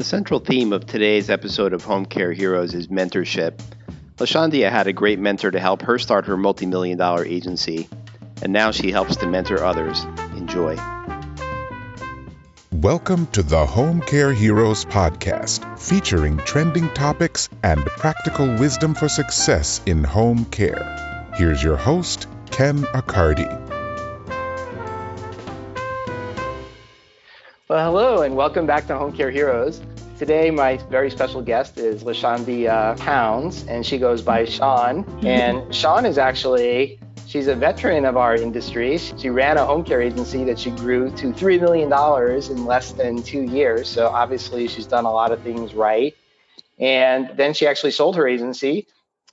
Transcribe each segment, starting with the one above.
The central theme of today's episode of Home Care Heroes is mentorship. LaShondia had a great mentor to help her start her multi million dollar agency, and now she helps to mentor others. Enjoy. Welcome to the Home Care Heroes podcast, featuring trending topics and practical wisdom for success in home care. Here's your host, Ken Accardi. Welcome back to Home Care Heroes. Today, my very special guest is LaShondia uh, Pounds, and she goes by Sean. And Sean is actually, she's a veteran of our industry. She ran a home care agency that she grew to $3 million in less than two years. So obviously, she's done a lot of things right. And then she actually sold her agency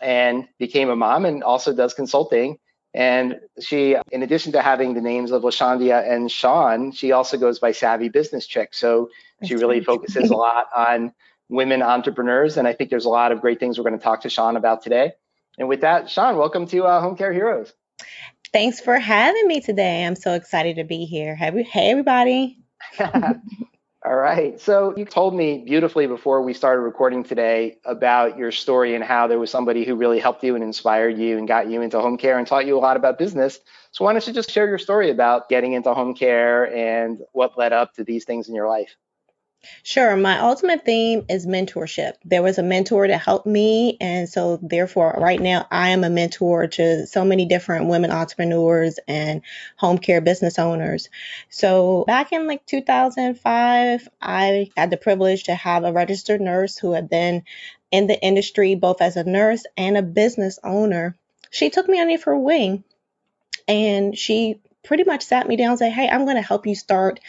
and became a mom and also does consulting. And she, in addition to having the names of LaShondia and Sean, she also goes by Savvy Business Chick. So she really focuses a lot on women entrepreneurs. And I think there's a lot of great things we're going to talk to Sean about today. And with that, Sean, welcome to uh, Home Care Heroes. Thanks for having me today. I'm so excited to be here. Hey, everybody. All right. So you told me beautifully before we started recording today about your story and how there was somebody who really helped you and inspired you and got you into home care and taught you a lot about business. So why don't you just share your story about getting into home care and what led up to these things in your life? Sure. My ultimate theme is mentorship. There was a mentor to help me. And so, therefore, right now, I am a mentor to so many different women entrepreneurs and home care business owners. So, back in like 2005, I had the privilege to have a registered nurse who had been in the industry both as a nurse and a business owner. She took me under her wing and she pretty much sat me down and said, Hey, I'm going to help you start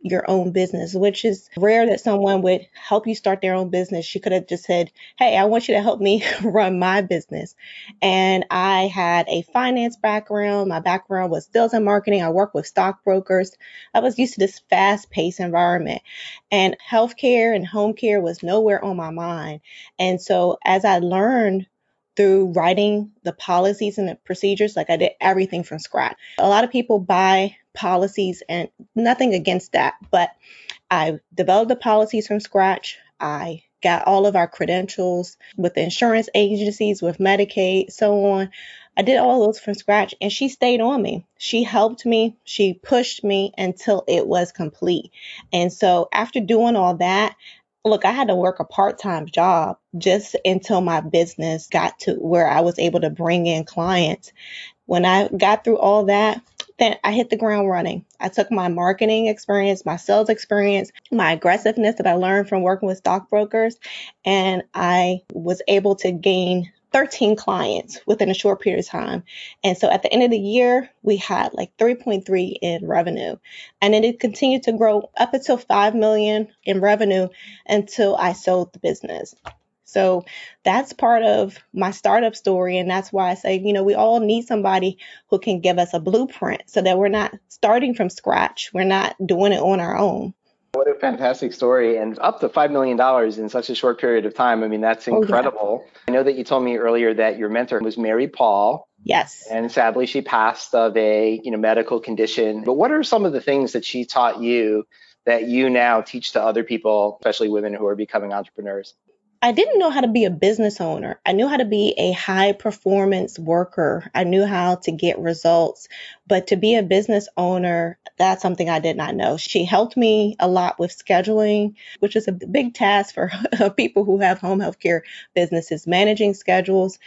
your own business, which is rare that someone would help you start their own business. She could have just said, Hey, I want you to help me run my business. And I had a finance background. My background was sales and marketing. I worked with stockbrokers. I was used to this fast paced environment and healthcare and home care was nowhere on my mind. And so as I learned through writing the policies and the procedures. Like I did everything from scratch. A lot of people buy policies and nothing against that, but I developed the policies from scratch. I got all of our credentials with the insurance agencies, with Medicaid, so on. I did all those from scratch and she stayed on me. She helped me. She pushed me until it was complete. And so after doing all that, look, I had to work a part time job just until my business got to where I was able to bring in clients. When I got through all that, then I hit the ground running. I took my marketing experience, my sales experience, my aggressiveness that I learned from working with stockbrokers, and I was able to gain 13 clients within a short period of time. And so at the end of the year, we had like 3.3 in revenue. And then it continued to grow up until 5 million in revenue until I sold the business. So that's part of my startup story. And that's why I say, you know, we all need somebody who can give us a blueprint so that we're not starting from scratch. We're not doing it on our own. What a fantastic story. And up to $5 million in such a short period of time. I mean, that's incredible. Oh, yeah. I know that you told me earlier that your mentor was Mary Paul. Yes. And sadly, she passed of a you know medical condition. But what are some of the things that she taught you that you now teach to other people, especially women who are becoming entrepreneurs? I didn't know how to be a business owner. I knew how to be a high performance worker. I knew how to get results. But to be a business owner, that's something I did not know. She helped me a lot with scheduling, which is a big task for people who have home health care businesses, managing schedules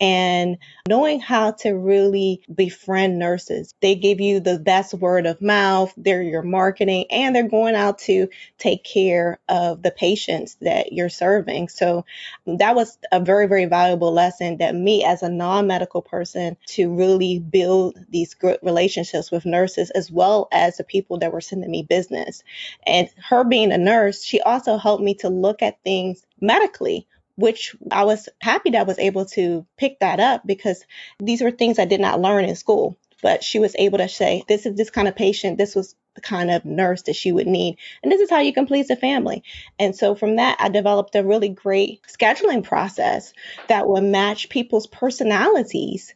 and knowing how to really befriend nurses. They give you the best word of mouth, they're your marketing, and they're going out to take care of the patients that you're serving. So that was a very, very valuable lesson that me as a non medical person to really build these good relationships with nurses as well as the people that were sending me business. And her being a nurse, she also helped me to look at things medically which I was happy that I was able to pick that up because these were things I did not learn in school. But she was able to say, this is this kind of patient, this was the kind of nurse that she would need. And this is how you can please the family. And so from that, I developed a really great scheduling process that would match people's personalities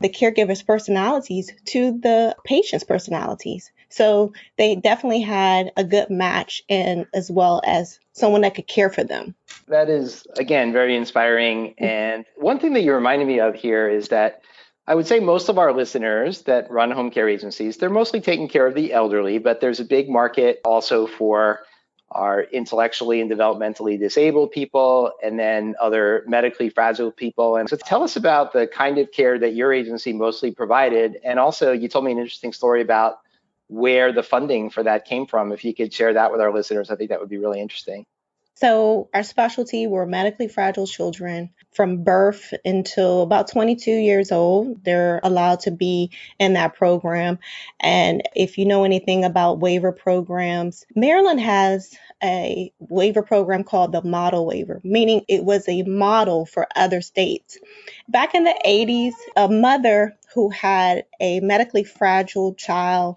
the caregiver's personalities to the patient's personalities So they definitely had a good match and as well as someone that could care for them. That is, again, very inspiring. Mm-hmm. And one thing that you reminded me of here is that I would say most of our listeners that run home care agencies, they're mostly taking care of the elderly, but there's a big market also for our intellectually and developmentally disabled people and then other medically fragile people. And so tell us about the kind of care that your agency mostly provided. And also, you told me an interesting story about where the funding for that came from. If you could share that with our listeners, I think that would be really interesting. So, our specialty were medically fragile children from birth until about 22 years old. They're allowed to be in that program. And if you know anything about waiver programs, Maryland has a waiver program called the model waiver, meaning it was a model for other states. Back in the 80s, a mother who had a medically fragile child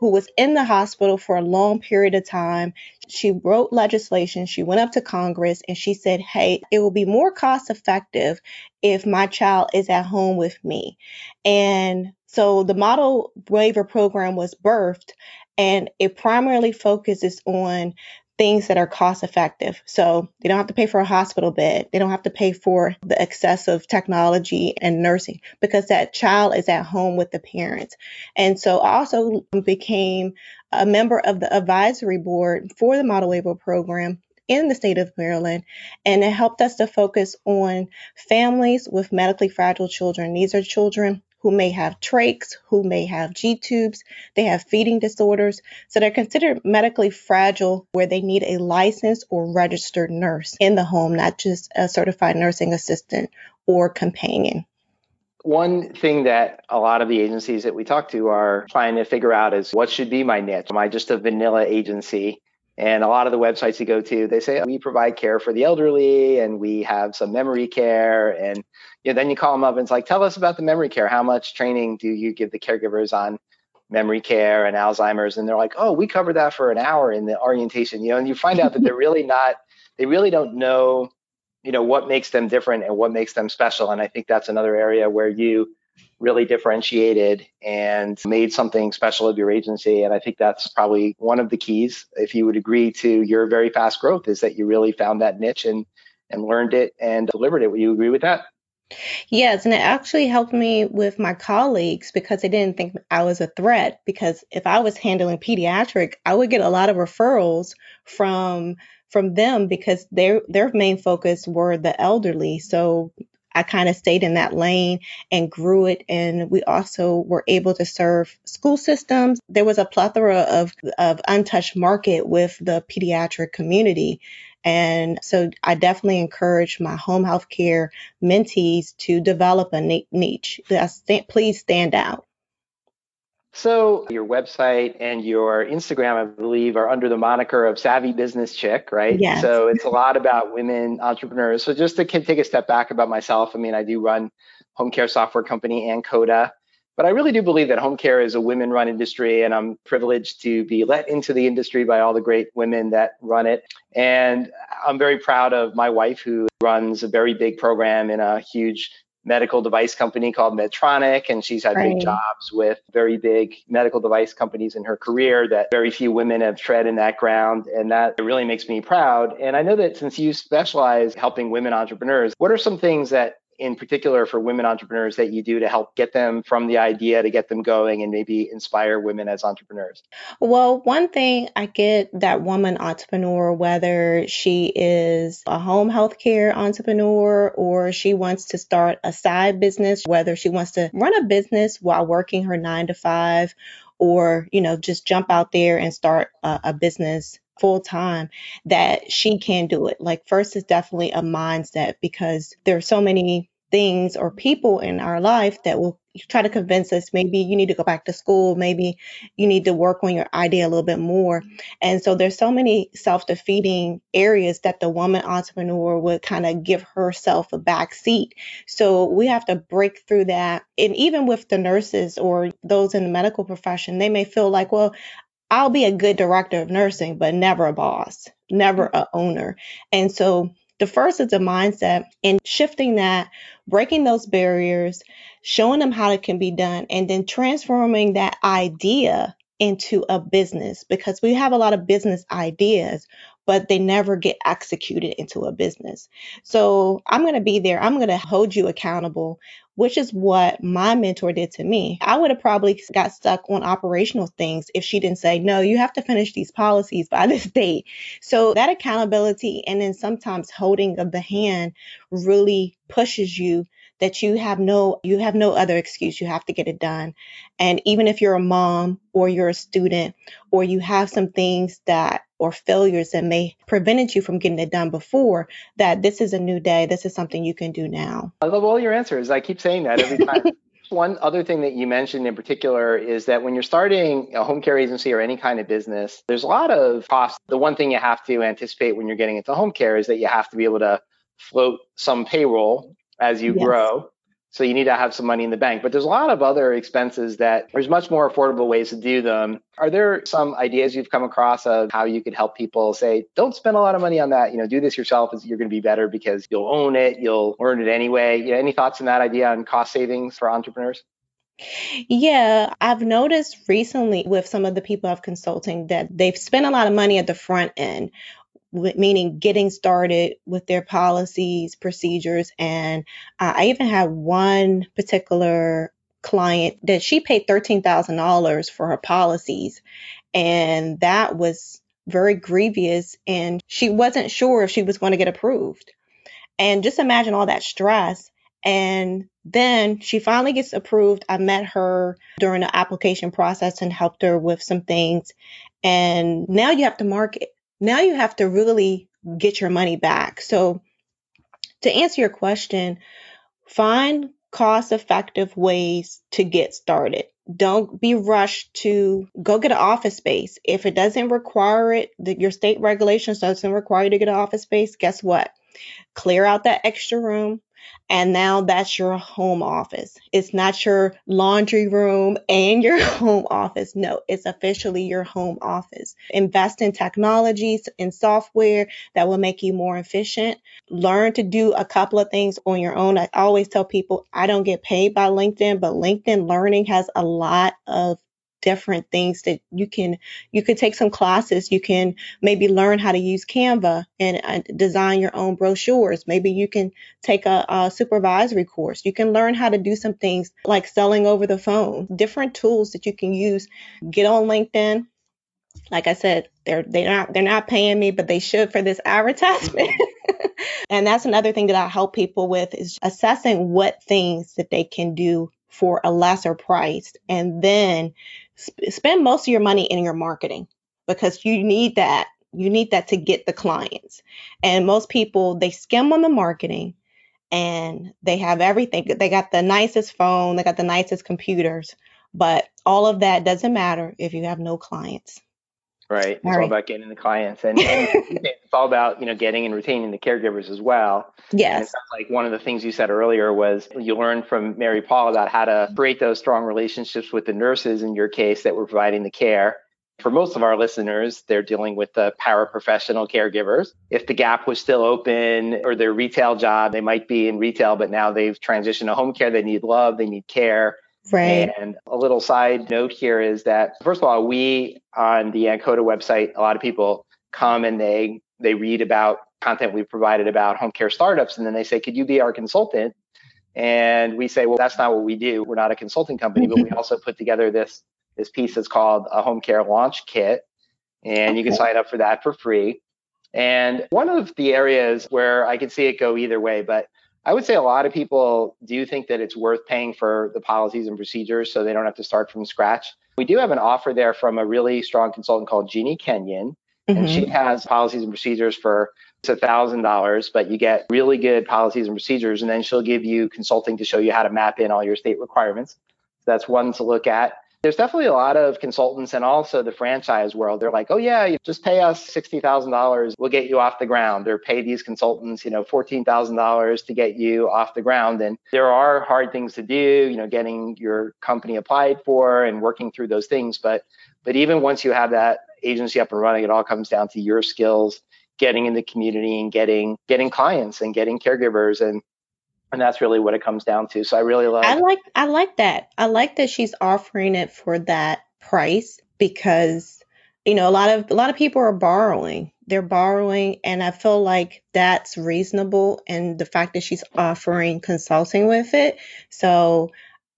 who was in the hospital for a long period of time. She wrote legislation, she went up to Congress, and she said, Hey, it will be more cost effective if my child is at home with me. And so the model waiver program was birthed and it primarily focuses on things that are cost effective. So they don't have to pay for a hospital bed. They don't have to pay for the excessive technology and nursing because that child is at home with the parents. And so I also became a member of the advisory board for the Model Waiver program in the state of Maryland, and it helped us to focus on families with medically fragile children. These are children who may have trachs, who may have G tubes, they have feeding disorders. So they're considered medically fragile where they need a licensed or registered nurse in the home, not just a certified nursing assistant or companion. One thing that a lot of the agencies that we talk to are trying to figure out is what should be my niche? Am I just a vanilla agency? And a lot of the websites you go to, they say oh, we provide care for the elderly and we have some memory care and you know, then you call them up and it's like, tell us about the memory care. How much training do you give the caregivers on memory care and Alzheimer's? And they're like, oh, we covered that for an hour in the orientation. You know, and you find out that they're really not, they really don't know, you know, what makes them different and what makes them special. And I think that's another area where you really differentiated and made something special of your agency. And I think that's probably one of the keys, if you would agree to your very fast growth, is that you really found that niche and and learned it and delivered it. Would you agree with that? Yes, and it actually helped me with my colleagues because they didn't think I was a threat. Because if I was handling pediatric, I would get a lot of referrals from from them because their their main focus were the elderly. So I kind of stayed in that lane and grew it. And we also were able to serve school systems. There was a plethora of, of untouched market with the pediatric community. And so I definitely encourage my home health care mentees to develop a niche. Please stand out. So your website and your Instagram, I believe, are under the moniker of Savvy Business Chick, right? Yes. So it's a lot about women entrepreneurs. So just to take a step back about myself, I mean, I do run home care software company Ankota, but I really do believe that home care is a women-run industry, and I'm privileged to be let into the industry by all the great women that run it. And I'm very proud of my wife, who runs a very big program in a huge medical device company called Medtronic, and she's had right. big jobs with very big medical device companies in her career that very few women have tread in that ground. And that really makes me proud. And I know that since you specialize helping women entrepreneurs, what are some things that in particular for women entrepreneurs that you do to help get them from the idea to get them going and maybe inspire women as entrepreneurs? Well, one thing I get that woman entrepreneur, whether she is a home healthcare entrepreneur or she wants to start a side business, whether she wants to run a business while working her nine to five or you know just jump out there and start a, a business full time that she can do it. Like first is definitely a mindset because there are so many things or people in our life that will try to convince us maybe you need to go back to school maybe you need to work on your idea a little bit more. And so there's so many self-defeating areas that the woman entrepreneur would kind of give herself a back seat. So we have to break through that. And even with the nurses or those in the medical profession they may feel like well I'll be a good director of nursing, but never a boss, never mm-hmm. a owner. And so the first is a mindset and shifting that, breaking those barriers, showing them how it can be done, and then transforming that idea into a business because we have a lot of business ideas, but they never get executed into a business. So I'm going to be there. I'm going to hold you accountable, which is what my mentor did to me. I would have probably got stuck on operational things if she didn't say, no, you have to finish these policies by this date. So that accountability and then sometimes holding of the hand really pushes you that you have no you have no other excuse. You have to get it done. And even if you're a mom or you're a student or you have some things that or failures that may prevented you from getting it done before that this is a new day. This is something you can do now. I love all your answers. I keep saying that every time. One other thing that you mentioned in particular is that when you're starting a home care agency or any kind of business there's a lot of costs. The one thing you have to anticipate when you're getting into home care is that you have to be able to float some payroll as you yes. grow. So you need to have some money in the bank. But there's a lot of other expenses that there's much more affordable ways to do them. Are there some ideas you've come across of how you could help people say, don't spend a lot of money on that, you know, do this yourself, you're going to be better because you'll own it, you'll earn it anyway. You know, any thoughts on that idea on cost savings for entrepreneurs? Yeah, I've noticed recently with some of the people I've consulting that they've spent a lot of money at the front end meaning getting started with their policies, procedures. And uh, I even had one particular client that she paid $13,000 for her policies. And that was very grievous. And she wasn't sure if she was going to get approved. And just imagine all that stress. And then she finally gets approved. I met her during the application process and helped her with some things. And now you have to market now you have to really get your money back. So, to answer your question, find cost effective ways to get started. Don't be rushed to go get an office space. If it doesn't require it, your state regulations doesn't require you to get an office space, guess what? Clear out that extra room, and now that's your home office. It's not your laundry room and your home office. No, it's officially your home office. Invest in technologies and software that will make you more efficient. Learn to do a couple of things on your own. I always tell people I don't get paid by LinkedIn, but LinkedIn Learning has a lot of different things that you can you could take some classes. You can maybe learn how to use canva and uh, design your own brochures. Maybe you can take a, a supervisory course. You can learn how to do some things like selling over the phone. Different tools that you can use. Get on linkedin. Like I said, they're they're not they're not paying me, but they should for this advertisement. and that's another thing that I help people with is assessing what things that they can do for a lesser price. And then sp- spend most of your money in your marketing because you need that you need that to get the clients. And most people they skim on the marketing and they have everything. They got the nicest phone they got the nicest computers but all of that doesn't matter if you have no clients right? It's all, all about getting the clients, and, and it's all about you know getting and retaining the caregivers as well. Yes. like one of the things you said earlier was you learned from Mary Paul about how to create those strong relationships with the nurses in your case that were providing the care. For most of our listeners, they're dealing with the paraprofessional caregivers. If the gap was still open or their retail job, they might be in retail, but now they've transitioned to home care. They need love, they need care. Right. And a little side note here is that first of all, we on the Ankota website, a lot of people come and they they read about content we've provided about home care startups, and then they say, "Could you be our consultant?" And we say, "Well, that's not what we do. We're not a consulting company, but we mm-hmm. also put together this this piece that's called a home care launch kit, and you can sign up for that for free." And one of the areas where I can see it go either way, but I would say a lot of people do think that it's worth paying for the policies and procedures so they don't have to start from scratch. We do have an offer there from a really strong consultant called Jeannie Kenyon, mm-hmm. and she has policies and procedures for it's a thousand dollars, but you get really good policies and procedures, and then she'll give you consulting to show you how to map in all your state requirements. So that's one to look at. There's definitely a lot of consultants and also the franchise world. They're like, oh, yeah, you just pay us $60,000. We'll get you off the ground or pay these consultants, you know, $14,000 to get you off the ground. And there are hard things to do, you know, getting your company applied for and working through those things. But, but even once you have that agency up and running, it all comes down to your skills getting in the community and getting getting clients and getting caregivers and and that's really what it comes down to. So I really like. I like I like that. I like that she's offering it for that price because you know a lot of a lot of people are borrowing they're borrowing and i feel like that's reasonable and the fact that she's offering consulting with it so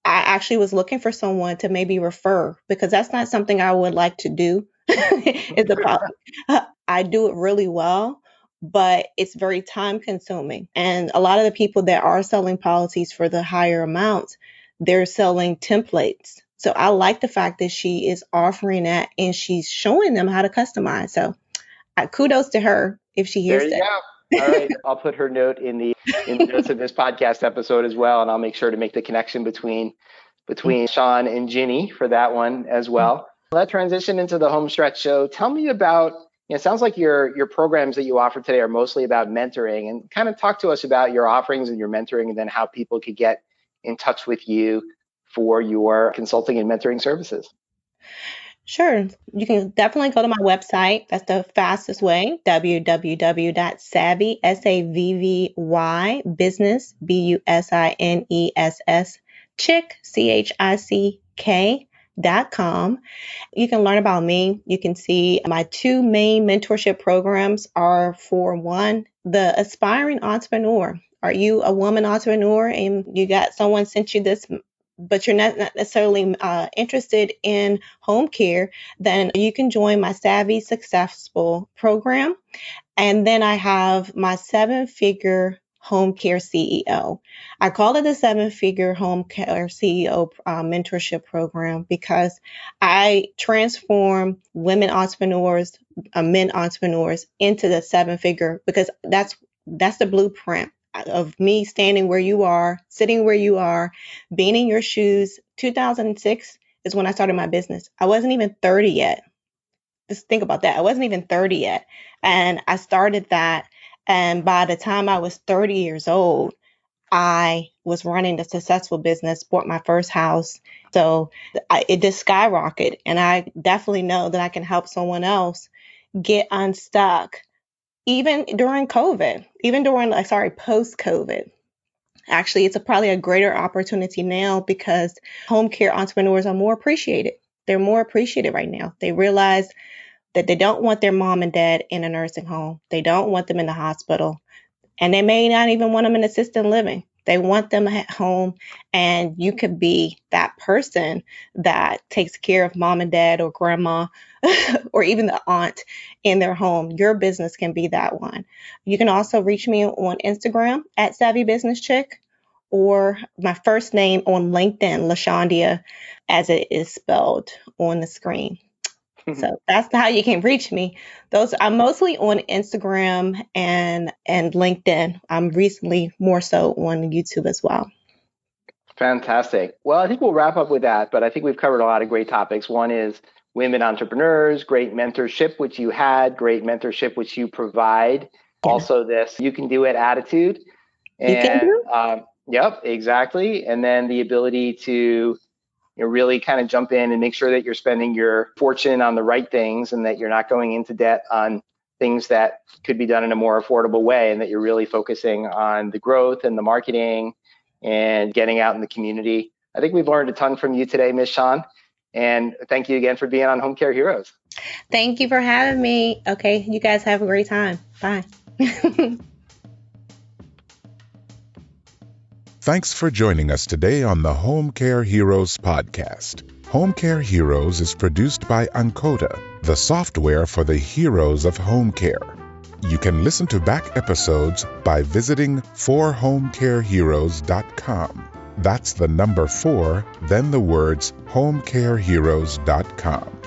i actually was looking for someone to maybe refer because that's not something i would like to do is the problem i do it really well but it's very time consuming and a lot of the people that are selling policies for the higher amounts they're selling templates so I like the fact that she is offering that and she's showing them how to customize. So uh, kudos to her if she hears there you that. Go. All right, I'll put her note in the in the notes of this podcast episode as well, and I'll make sure to make the connection between between Sean and Ginny for that one as well. Let's transition into the home stretch show. Tell me about. Know, it sounds like your your programs that you offer today are mostly about mentoring, and kind of talk to us about your offerings and your mentoring, and then how people could get in touch with you for your consulting and mentoring services. Sure. You can definitely go to my website. That's the fastest way. www.savvy, S-A-V-V-Y, business, B-U-S-I-N-E-S-S, chick, C-H-I-C-K, dot com. You can learn about me. You can see my two main mentorship programs are for one, the aspiring entrepreneur. Are you a woman entrepreneur and you got someone sent you this but you're not, not necessarily uh, interested in home care, then you can join my Savvy Successful program. And then I have my seven figure home care CEO. I call it the seven figure home care CEO uh, mentorship program because I transform women entrepreneurs, uh, men entrepreneurs into the seven figure because that's that's the blueprint of me standing where you are, sitting where you are, being in your shoes. 2006 is when I started my business. I wasn't even 30 yet. Just think about that. I wasn't even 30 yet. And I started that. And by the time I was 30 years old, I was running a successful business, bought my first house. So I, it just skyrocketed. And I definitely know that I can help someone else get unstuck even during COVID, even during, sorry, post COVID. Actually, it's a, probably a greater opportunity now because home care entrepreneurs are more appreciated. They're more appreciated right now. They realize that they don't want their mom and dad in a nursing home. They don't want them in the hospital. And they may not even want them in assisted living. They want them at home, and you could be that person that takes care of mom and dad or grandma or even the aunt in their home. Your business can be that one. You can also reach me on Instagram at Savvy Business Chick or my first name on LinkedIn, LaShondia, as it is spelled on the screen. Mm-hmm. So that's how you can reach me. Those I'm mostly on Instagram and and LinkedIn. I'm recently more so on YouTube as well. Fantastic. Well, I think we'll wrap up with that, but I think we've covered a lot of great topics. One is women entrepreneurs, great mentorship which you had, great mentorship which you provide. Yeah. Also this you can do it attitude. And um, yep, exactly. And then the ability to you know, really kind of jump in and make sure that you're spending your fortune on the right things and that you're not going into debt on things that could be done in a more affordable way and that you're really focusing on the growth and the marketing and getting out in the community. I think we've learned a ton from you today, Ms. Sean. And thank you again for being on Home Care Heroes. Thank you for having me. Okay, you guys have a great time. Bye. Thanks for joining us today on the Home Care Heroes podcast. Home Care Heroes is produced by Ankota, the software for the heroes of home care. You can listen to back episodes by visiting forhomecareheroes.com. That's the number four, then the words homecareheroes.com.